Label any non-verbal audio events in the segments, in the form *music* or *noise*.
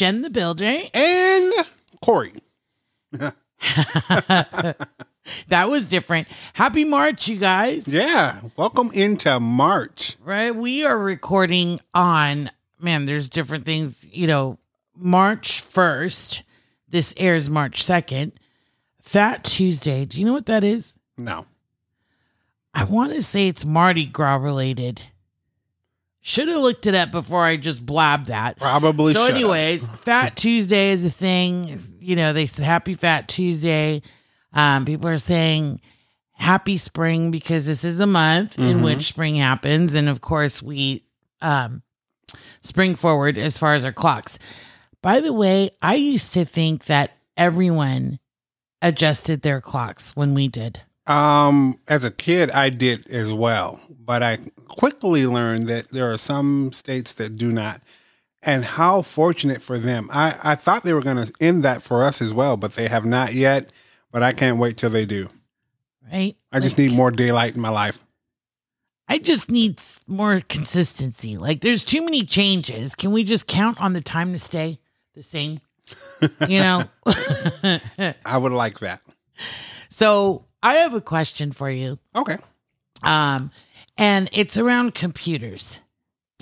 Jen the Builder. And Corey. *laughs* That was different. Happy March, you guys. Yeah. Welcome into March. Right? We are recording on, man, there's different things, you know, March 1st. This airs March 2nd. Fat Tuesday. Do you know what that is? No. I want to say it's Mardi Gras related. Should have looked it up before I just blabbed that. Probably so, anyways, Fat Tuesday is a thing. You know, they said Happy Fat Tuesday. Um, people are saying Happy Spring because this is the month in Mhm. which spring happens, and of course, we um, spring forward as far as our clocks. By the way, I used to think that everyone adjusted their clocks when we did. Um, as a kid, I did as well, but I quickly learned that there are some states that do not. And how fortunate for them. I, I thought they were going to end that for us as well, but they have not yet. But I can't wait till they do. Right? I just need more daylight in my life. I just need more consistency. Like, there's too many changes. Can we just count on the time to stay the same? You know? *laughs* I would like that. *laughs* so, I have a question for you. Okay. Um, and it's around computers.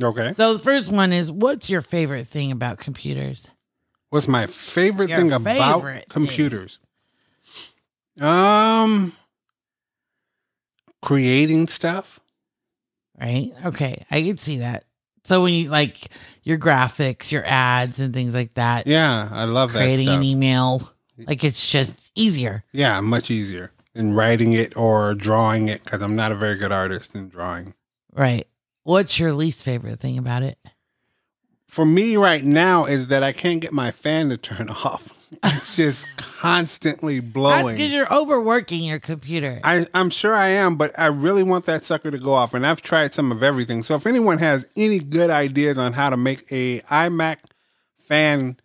Okay. So, the first one is what's your favorite thing about computers? What's my favorite Your thing about thing. computers? Um, creating stuff. Right? Okay. I can see that. So, when you like your graphics, your ads, and things like that, Yeah, I love that creating an email, like it's just easier. Yeah, much easier than writing it or drawing it because I'm not a very good artist in drawing. Right. What's your least favorite thing about it? For me right now is that I can't get my fan to turn *laughs* off. It's just *laughs* constantly blowing. That's because you're overworking your computer. I, I'm sure I am, but I really want that sucker to go off. And I've tried some of everything. So if anyone has any good ideas on how to make a iMac fan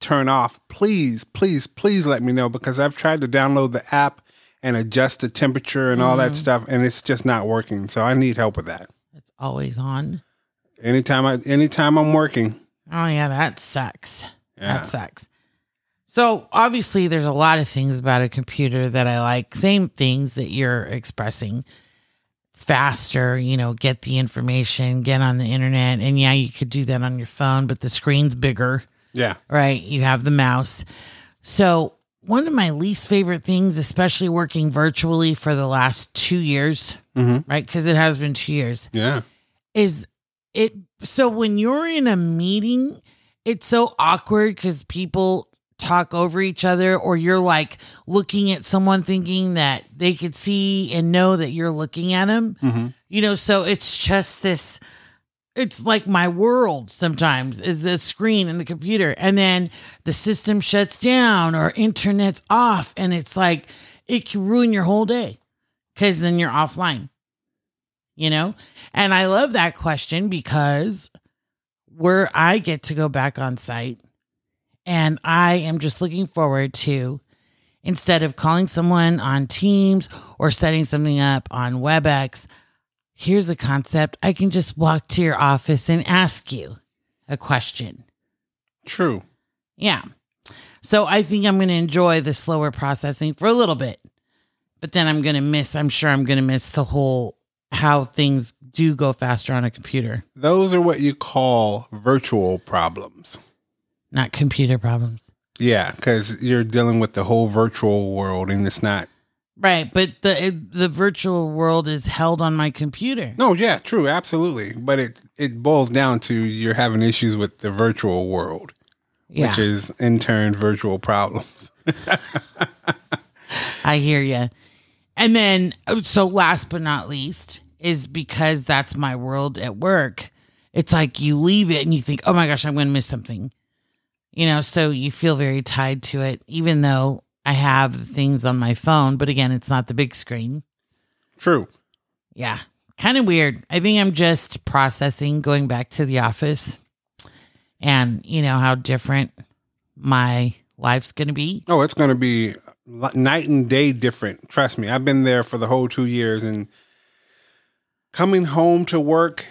turn off, please, please, please let me know because I've tried to download the app and adjust the temperature and all that mm-hmm. stuff, and it's just not working. So I need help with that. it's always on. Anytime I, anytime I'm working, Oh yeah, that sucks. Yeah. That sucks. So obviously, there's a lot of things about a computer that I like. Same things that you're expressing. It's faster, you know, get the information, get on the internet, and yeah, you could do that on your phone, but the screen's bigger. yeah, right? You have the mouse. So, one of my least favorite things, especially working virtually for the last two years, Mhm. right? Because it has been two years, yeah, is it. So, when you're in a meeting, it's so awkward because people talk over each other, or you're like looking at someone thinking that they could see and know that you're looking at them. Mhm. You know, so it's just this it's like my world sometimes is the screen and the computer and then the system shuts down or internet's off and it's like it can ruin your whole day because then you're offline you know? And i love that question because where i get to go back on site and i am just looking forward to instead of calling someone on teams or setting something up on webex here's a concept. I can just walk to your office and ask you a question. true. Yeah. So I think I'm going to enjoy the slower processing for a little bit. But then I'm going to miss, I'm sure I'm going to miss the whole how things do go faster on a computer, Those are what you call virtual problems. not computer problems. Yeah, because you're dealing with the whole virtual world, and it's not. Right, but the the virtual world is held on my computer. No, yeah, true, absolutely. But it it boils down to you're having issues with the virtual world, Yeah, which is in turn virtual problems. *laughs* I hear you. And then, oh, so last but not least, is because that's my world at work. It's like you leave it and you think, oh my gosh, I'm going to miss something. You know, so you feel very tied to it, even though I have things on my phone. But again, it's not the big screen. True. Yeah, kind of weird. I think I'm just processing going back to the office and, you know, how different my life's going to be. Oh, it's going to be night and day different. Trust me. I've been there for the whole two years, and coming home to work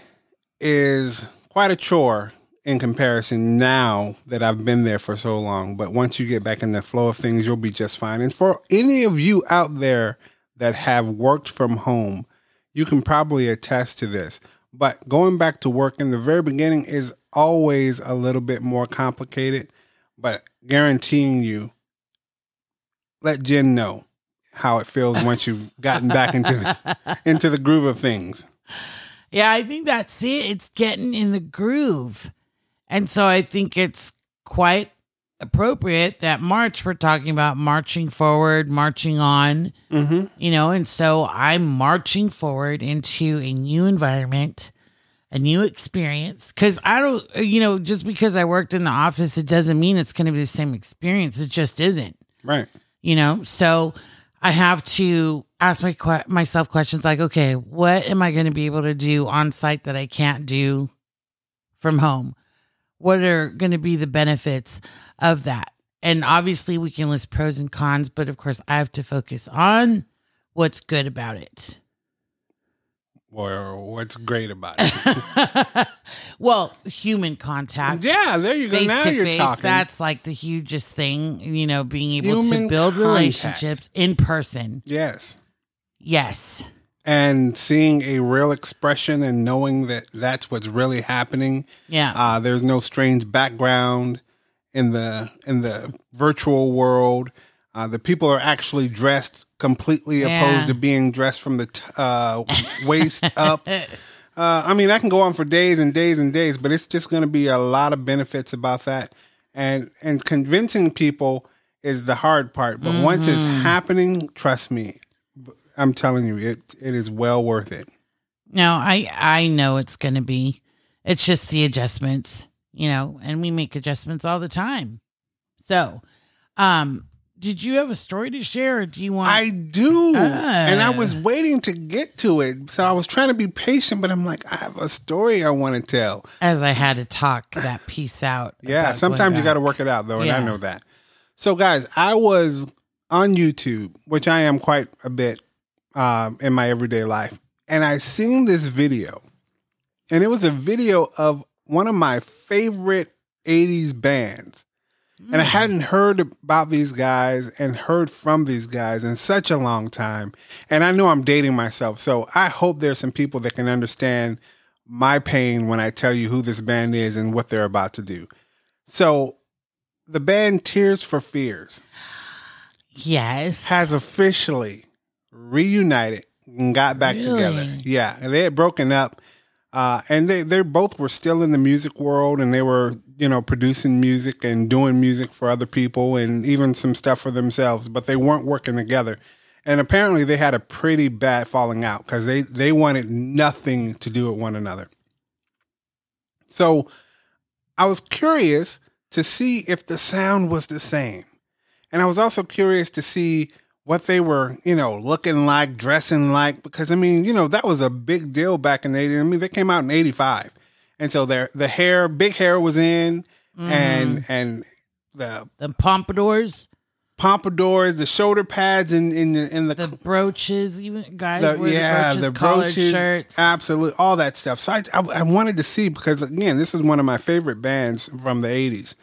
is quite a chore. In comparison now that I've been there for so long. But once you get back in the flow of things, you'll be just fine. And for any of you out there that have worked from home, you can probably attest to this. But going back to work in the very beginning is always a little bit more complicated. But guaranteeing you, let Jen know how it feels once you've gotten back into the *laughs* into the groove of things. Yeah, I think that's it. It's getting in the groove. And so I think it's quite appropriate that March we're talking about marching forward, marching on, Mm-hmm. you know, and so I'm marching forward into a new environment, a new experience. Cause I don't, you know, just because I worked in the office, it doesn't mean it's going to be the same experience. It just isn't, Right. you know? So I have to ask my que- myself questions like, okay, what am I going to be able to do on site that I can't do from home? What are going to be the benefits of that? And obviously, we can list pros and cons, but of course, I have to focus on what's good about it. Or what's great about it. *laughs* well, human contact. yeah, there you go. Face now to you're face, talking. that's like the hugest thing, you know, being able Human to build contact. relationships in person. yes. Yes. And seeing a real expression and knowing that that's what's really happening. Yeah. Uh, there's no strange background in the in the virtual world. Uh, the people are actually dressed completely Yeah. opposed to being dressed from the t- uh, waist *laughs* up. Uh, I mean, I can go on for days and days and days, but it's just going to be a lot of benefits about that, and and convincing people is the hard part. But once it's happening, trust me, I'm telling you, it it is well worth it. No, I I know it's going to be. It's just the adjustments, you know, and we make adjustments all the time. So, um, did you have a story to share, or do you want? I do, and I Ah. was waiting to get to it, so I was trying to be patient. But I'm like, I have a story I want to tell. as I had to talk that piece out. *laughs* Yeah, sometimes you got to work it out though, and I know that. So, guys, I was on YouTube, which I am quite a bit um, in my everyday life, and I seen this video, and it was a video of one of my favorite '80s bands, and I Mm. hadn't heard about these guys and heard from these guys in such a long time, and I know I'm dating myself, so I hope there's some people that can understand my pain when I tell you who this band is and what they're about to do. So, the band Tears for Fears Yes. has officially reunited and got back together. Yeah, and they had broken up, uh, and they they both were still in the music world, and they were you know producing music and doing music for other people, and even some stuff for themselves. But they weren't working together, and apparently they had a pretty bad falling out because they they wanted nothing to do with one another. So I was curious to see if the sound was the same. And I was also curious to see what they were, you know, looking like, dressing like, because I mean, you know, that was a big deal back in the 80s. I mean, they came out in 85. And so their the hair, big hair was in mm-hmm. and and the the pompadours, pompadours, the shoulder pads in in the in the, the brooches, even guys the- wear yeah, the the brooches, collared brooches, shirts. absolutely, all that stuff. So I, I, I wanted to see because again, this is one of my favorite bands from the '80s.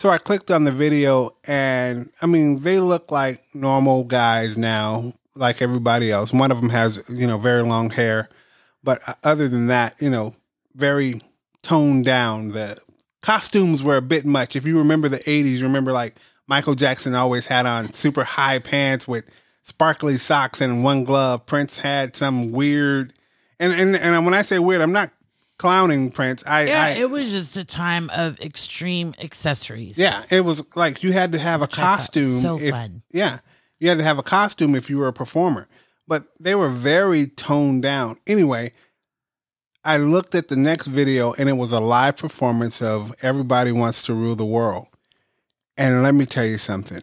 So I clicked on the video, and I mean, they look like normal guys now, like everybody else. One of them has, you know, very long hair, but uh, other than that, you know, very toned down. The costumes were a bit much. If you remember the '80s, remember like Michael Jackson always had on super high pants with sparkly socks and one glove. Prince had some weird, and and and when I say weird, I'm not clowning Prince. I, yeah, I it was just a time of extreme accessories. yeah, it was like you had to have a thought costume. so if, fun. Yeah, you had to have a costume if you were a performer. But they were very toned down. Anyway, I looked at the next video and it was a live performance of Everybody Wants to Rule the World. And let me tell you something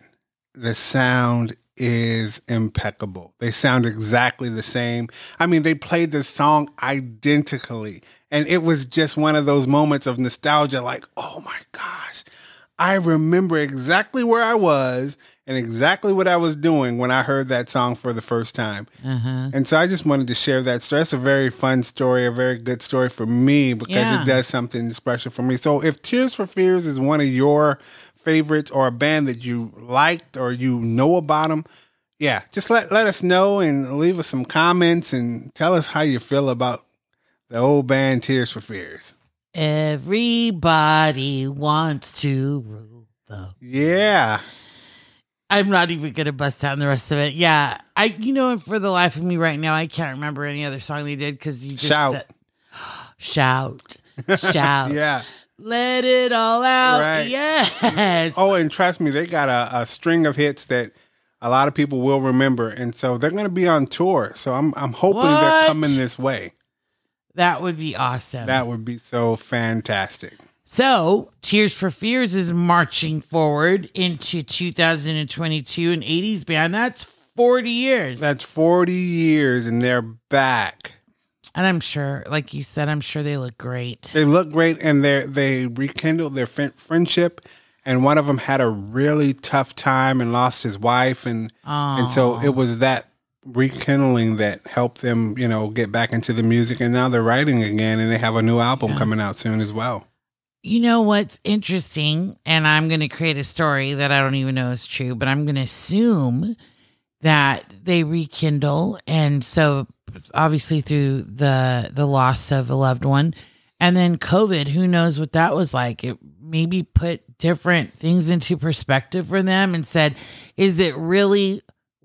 the sound is impeccable. They sound exactly the same. I mean, they played the song identically. And it was just one of those moments of nostalgia like, oh my gosh, I remember exactly where I was and exactly what I was doing when I heard that song for the first time. Uh-huh. And so I just wanted to share that story. That's a very fun story, a very good story for me because Yeah. it does something special for me. So if Tears for Fears is one of your favorites or a band that you liked or you know about them, yeah, just let let us know and leave us some comments and tell us how you feel about the old band Tears for Fears. Everybody wants to rule the. Yeah. I'm not even gonna bust down the rest of it. Yeah, I. You know, for the life of me right now, I can't remember any other song they did because you just Shout. said- *gasps* shout, shout, *laughs* Yeah. Let it all out. Right. Yes. Oh, and trust me, they got a, a string of hits that a lot of people will remember, and so they're going to be on tour. So I'm I'm hoping What? they're coming this way. That would be awesome. That would be so fantastic. So, Tears for Fears is marching forward into 2022 an 80s band. That's 40 years. That's 40 years, and they're back. And I'm sure, like you said, I'm sure they look great. They look great, and they they rekindled their fri- friendship. And one of them had a really tough time and lost his wife, and and so it was that rekindling that helped them, you know, get back into the music. And now they're writing again, and they have a new album coming out soon as well. You know what's interesting? And I'm going to create a story that I don't even know is true, but I'm going to assume that they rekindle. And so, obviously, through the the loss of a loved one, and then COVID, who knows what that was like? It maybe put different things into perspective for them and said, is it really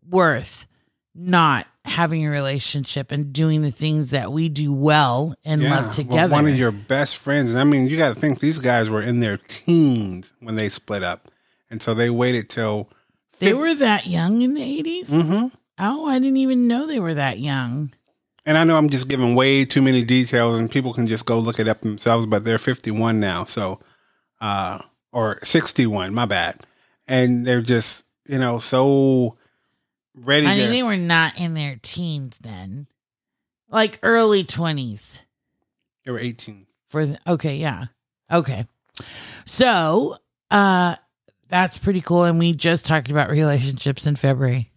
worth not having a relationship and doing the things that we do well and love well, together? one of your best friends. And I mean, you got to think these guys were in their teens when they split up, and so they waited till. They were that young in the 80s? Mm-hmm. Oh, I didn't even know they were that young. And I know I'm just giving way too many details, and people can just go look it up themselves. But they're 51 now, so uh, or 61. My bad. And they're just you know so ready I to. mean, they were not in their teens then. Like early 20s. they were 18. For the, okay, yeah. Okay. So, uh that's pretty cool and we just talked about relationships in February.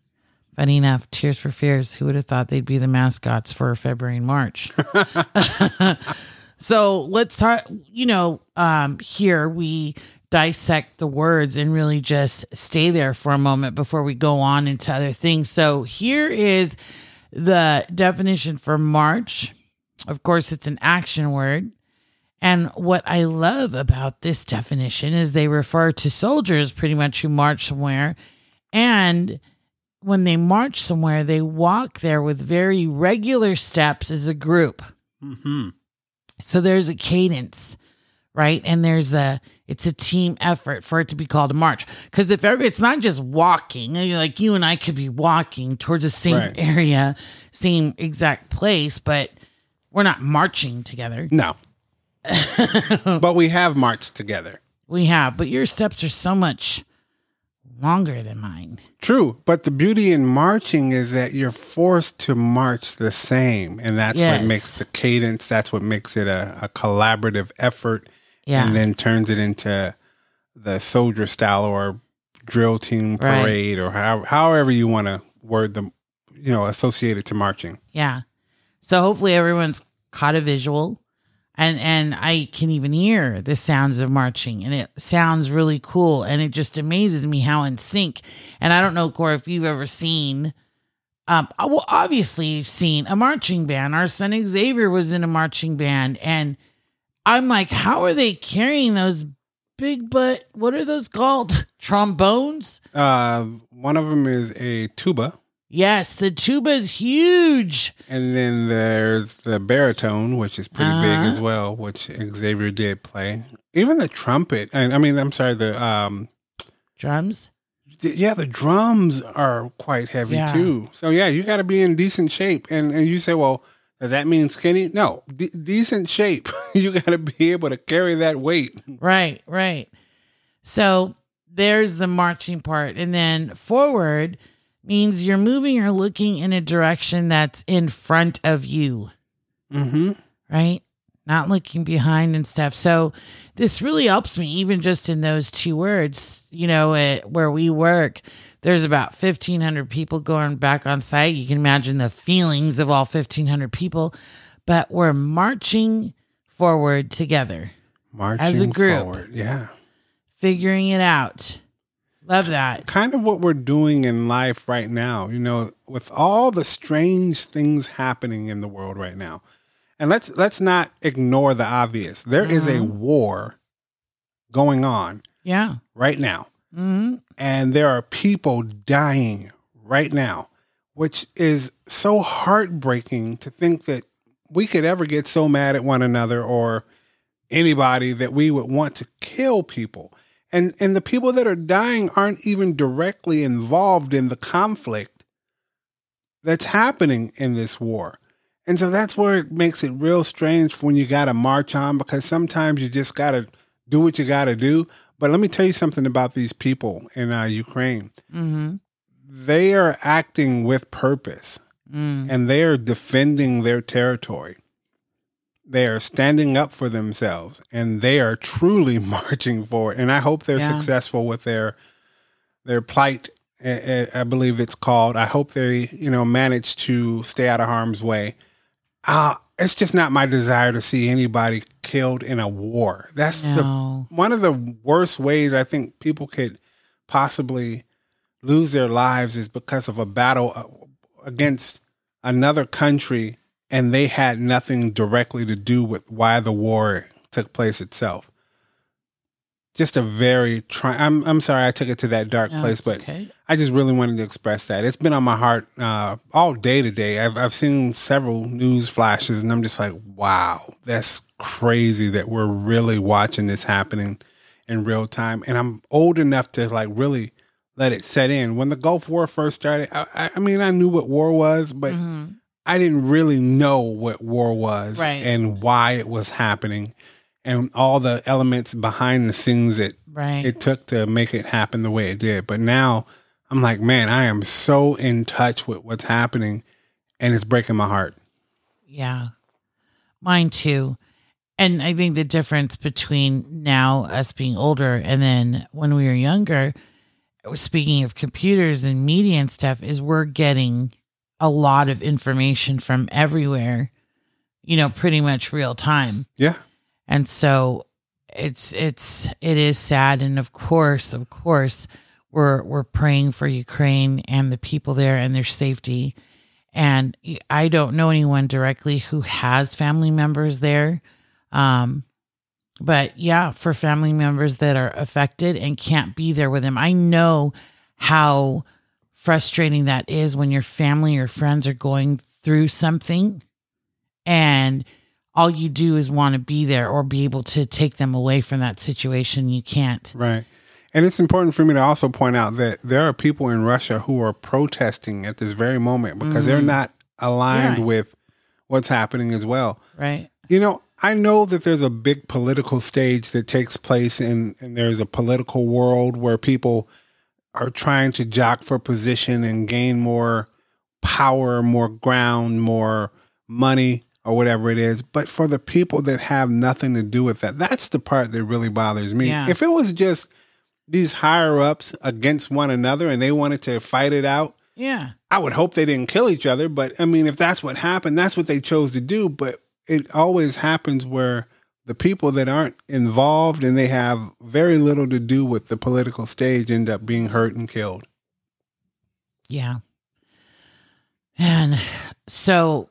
Funny enough, Tears for Fears, who would have thought they'd be the mascots for February and March? *laughs* so, let's talk, you know, um here we dissect the words and really just stay there for a moment before we go on into other things. So, here is the definition for March. Of course, it's an action word. And what I love about this definition is they refer to soldiers pretty much who march somewhere. And when they march somewhere, they walk there with very regular steps as a group. hmm So there's a cadence, right? And there's a it's a team effort for it to be called a march. Because if every it's not just walking, like you and I could be walking towards the same Right. area, same exact place, but we're not marching together. No. *laughs* but we have marched together. We have, but your steps are so much longer than mine. True, but the beauty in marching is that you're forced to march the same, and that's Yes. what makes the cadence. That's what makes it a, a collaborative effort, Yeah. and then turns it into the soldier style or drill team Right. parade or how, however you want to word them, you know, associated to marching. Yeah. So hopefully everyone's caught a visual and and I can even hear the sounds of marching and it sounds really cool and it just amazes me how in sync. And I don't know Corey if you've ever seen um well obviously you've seen a marching band. Our son Xavier was in a marching band and I'm like how are they carrying those big butt what are those called? *laughs* Trombones? Uh, one of them is a tuba, Yes, the tuba is huge. and then there's the baritone, which is pretty big Uh-huh. as well, which Xavier did play. Even the trumpet, and I mean, I'm sorry, the um, Drums? yeah, the drums are quite heavy Yeah. too. So yeah, you got to be in decent shape. And and you say, well, does that mean skinny? No, de- decent shape. *laughs* you got to be able to carry that weight. Right, right. So there's the marching part. And then forward means you're moving or looking in a direction that's in front of you, Mm-hmm. right? not looking behind and stuff. So this really helps me, even just in those two words. You know, it, where we work, there's about 1,500 people going back on site. You can imagine the feelings of all 1,500 people, but we're marching forward together, Marching As a group. forward. Yeah. figuring it out. Love that. kind of what we're doing in life right now, you know, with all the strange things happening in the world right now. And let's let's not ignore the obvious. There is a war going on Yeah. right now. hmm And there are people dying right now, which is so heartbreaking to think that we could ever get so mad at one another or anybody that we would want to kill people. And and the people that are dying aren't even directly involved in the conflict that's happening in this war. And so that's where it makes it real strange when you got to march on because sometimes you just got to do what you got to do. But let me tell you something about these people in uh, Ukraine. hmm They are acting with purpose Mm. and they are defending their territory. They are standing up for themselves and they are truly *laughs* marching forward. And I hope they're Yeah. successful with their their plight. I believe it's called. I hope they, you know, manage to stay out of harm's way. Uh, it's just not my desire to see anybody killed in a war. That's the one of the worst ways I think people could possibly lose their lives is because of a battle uh, against another country and they had nothing directly to do with why the war took place itself. Just a very try. I'm I'm sorry I took it to that dark No, place, but okay. I just really wanted to express that. It's been on my heart uh, all day today. I've I've seen several news flashes, and I'm just like, wow, that's crazy that we're really watching this happening in real time. And I'm old enough to like really let it set in. When the Gulf War first started, I, I- mean, I knew what war was, but Mhm. I didn't really know what war was Right. and why it was happening, and all the elements behind the scenes that Right. it took to make it happen the way it did. But now I'm like, man, I am so in touch with what's happening and it's breaking my heart. Yeah. Mine too. And I think the difference between now us being older and then when we were younger, speaking of computers and media and stuff, is we're getting a lot of information from everywhere, you know, pretty much real time. Yeah. And so it's it's it is sad and of course, of course, we're we're praying for Ukraine and the people there and their safety. And I don't know anyone directly who has family members there. Um but yeah, for family members that are affected and can't be there with them. I know how frustrating that is when your family or friends are going through something and all you do is want to be there or be able to take them away from that situation. You can't. Right. And it's important for me to also point out that there are people in Russia who are protesting at this very moment because they're mm. not aligned. Yeah. with what's happening as well. Right. You know, I know that there's a big political stage that takes place and, and there's a political world where people are trying to jock for position and gain more power, more ground, more money or whatever it is. But for the people that have nothing to do with that, that's the part that really bothers me. Yeah. If it was just these higher ups against one another and they wanted to fight it out, Yeah. I would hope they didn't kill each other, but I mean, if that's what happened, that's what they chose to do. But it always happens where the people that aren't involved and they have very little to do with the political stage end up being hurt and killed. Yeah. And so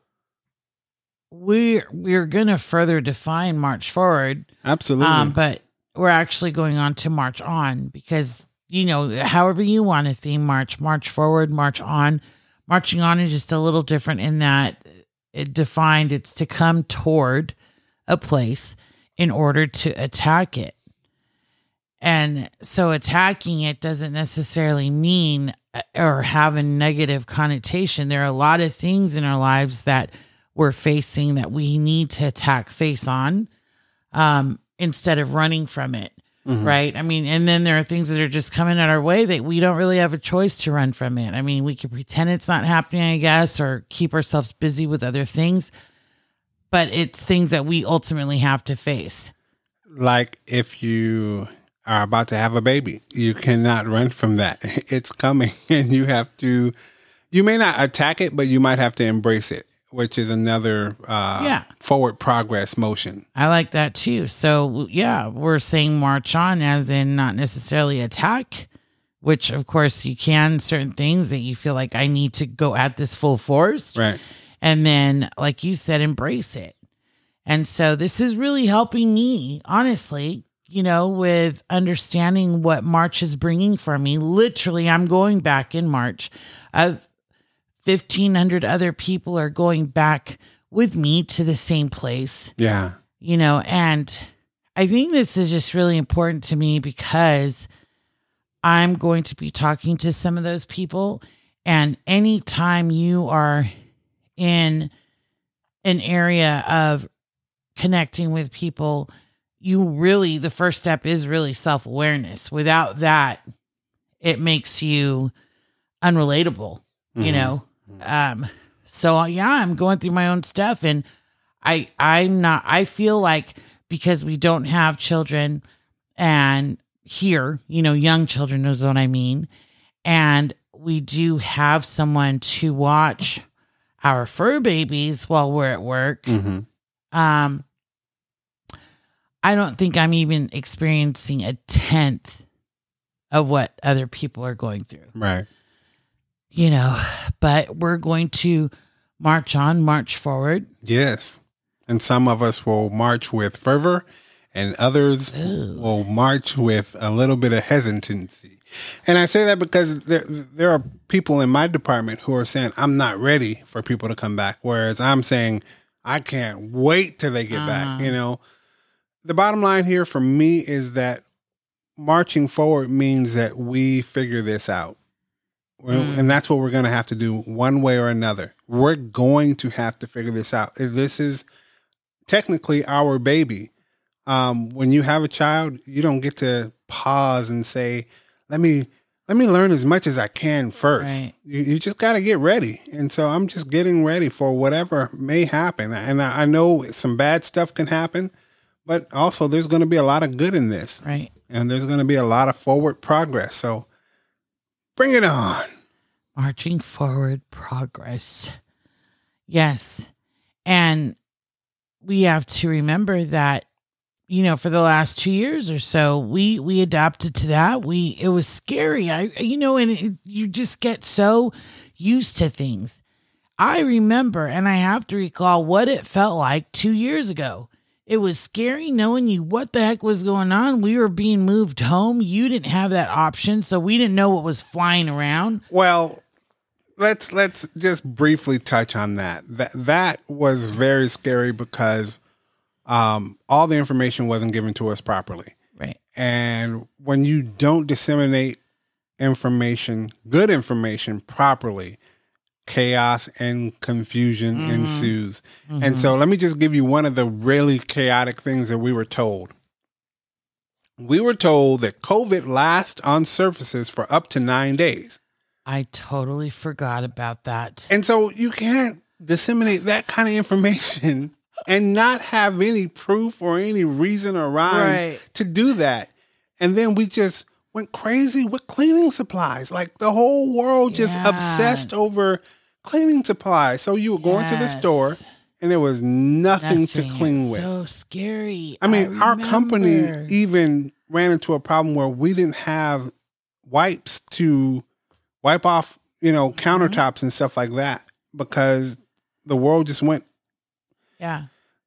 we're we're gonna further define March Forward. Absolutely. Um, but we're actually going on to March On because you know, however you want to theme March, March Forward, March On. Marching on is just a little different in that it defined it's to come toward a place in order to attack it. And so attacking it doesn't necessarily mean uh, or have a negative connotation. There are a lot of things in our lives that we're facing that we need to attack face on um, instead of running from it. Right. I mean, and then there are things that are just coming at our way that we don't really have a choice to run from it. I mean, we can pretend it's not happening, I guess, or keep ourselves busy with other things. But it's things that we ultimately have to face. Like if you are about to have a baby, you cannot run from that. *laughs* It's coming *laughs* and you have to, you may not attack it, but you might have to embrace it, which is another uh, Yeah. forward progress motion. I like that too. So, yeah, we're saying march on as in not necessarily attack, which of course you can, certain things that you feel like I need to go at this full force. Right. And then, like you said, embrace it. And so this is really helping me, honestly, you know, with understanding what March is bringing for me. Literally, I'm going back in March. Of 1,500 other people are going back with me to the same place Yeah. you know, and I think this is just really important to me because I'm going to be talking to some of those people. And anytime you are in an area of connecting with people, you really, the first step is really self awareness. Without that, it makes you unrelatable, you Mhm. know? Um, so yeah, I'm going through my own stuff and I I'm not I feel like because we don't have children and here, you know, young children knows what I mean. And we do have someone to watch our fur babies while we're at work. hmm Um I don't think I'm even experiencing a tenth of what other people are going through Right. you know, but we're going to march on, march forward. Yes. And some of us will march with fervor, and others Ooh. will march with a little bit of hesitancy. And I say that because there there are people in my department who are saying I'm not ready for people to come back, whereas I'm saying I can't wait till they get back. Uh-huh. You know, the bottom line here for me is that marching forward means that we figure this out. Mm. And that's what we're going to have to do one way or another. We're going to have to figure this out. This is technically our baby. Um, when you have a child, you don't get to pause and say, "Let me let me learn as much as I can first. Right. You, you just got to get ready. And so I'm just getting ready for whatever may happen. And I, I know some bad stuff can happen, but also there's going to be a lot of good in this, Right. and there's going to be a lot of forward progress. So bring it on. Marching forward, progress. Yes. And we have to remember that you know for the last 2 years or so we we adapted to that. We it was scary. I you know and it, you just get so used to things. I remember and i have to recall what it felt like 2 years ago. It was scary knowing you what the heck was going on. We were being moved home. You didn't have that option so we didn't know what was flying around. Well, let's let's just briefly touch on that. That that was very scary because um, all the information wasn't given to us properly. right And when you don't disseminate information, good information properly, chaos and confusion Mhm. ensues. Mm-hmm. And so let me just give you one of the really chaotic things that we were told. We were told that COVID lasts on surfaces for up to nine days. I totally forgot about that. And so you can't disseminate that kind of information and not have any proof or any reason or rhyme Right. to do that. And then we just went crazy with cleaning supplies. Like the whole world just Yeah. obsessed over cleaning supplies. So you were going to the store and there was nothing, Nothing. to clean It's with. So scary. I mean, our company even ran into a problem where we didn't have wipes to wipe off, you know, Mm-hmm. countertops and stuff like that because the world just went yeah,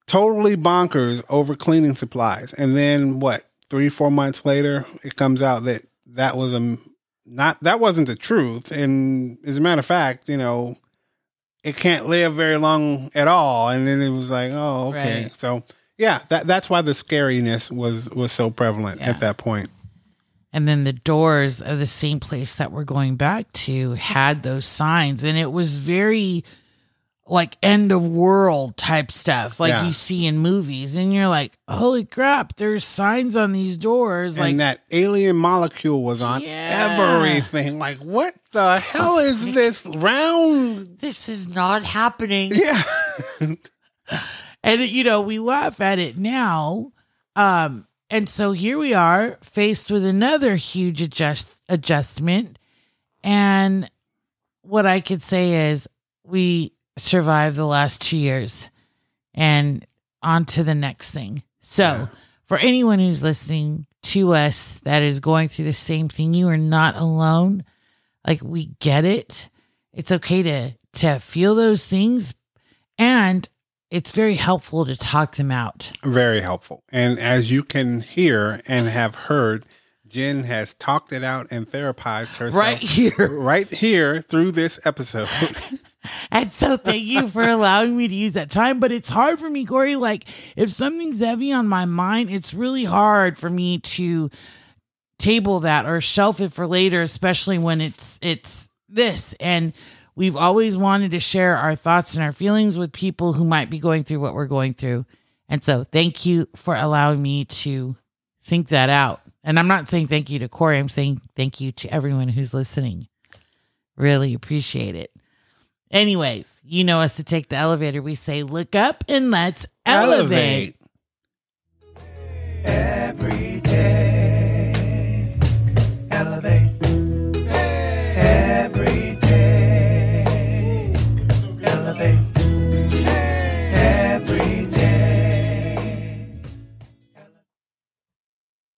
totally bonkers over cleaning supplies. And then what? Three, four months later, it comes out that that was a not that wasn't the truth. And as a matter of fact, you know, it can't live very long at all. And then it was like, oh, okay. Right. So yeah, that that's why the scariness was was so prevalent Yeah. at that point. and then the doors of the same place that we're going back to had those signs, and it was very like end of world type stuff, like Yeah. you see in movies, and you're like, holy crap, there's signs on these doors, like that alien molecule was on Yeah. everything. Like, what the hell is this round? this is not happening. Yeah. *laughs* and you know, we laugh at it now. Um, and so here we are faced with another huge adjust adjustment. And what I could say is we survived the last two years and on to the next thing. So Yeah. for anyone who's listening to us that is going through the same thing, you are not alone. Like we get it. It's okay to to feel those things and it's very helpful to talk them out. Very helpful. And as you can hear and have heard, Jen has talked it out and therapized herself Right here. right here through this episode. *laughs* And so thank you for allowing me to use that time. But it's hard for me, Corey. Like if something's heavy on my mind, it's really hard for me to table that or shelf it for later, especially when it's it's this. And we've always wanted to share our thoughts and our feelings with people who might be going through what we're going through. And so thank you for allowing me to think that out. And I'm not saying thank you to Corey, I'm saying thank you to everyone who's listening. Really appreciate it. Anyways, you know us to take the elevator. We say, look up and let's elevate. Every day.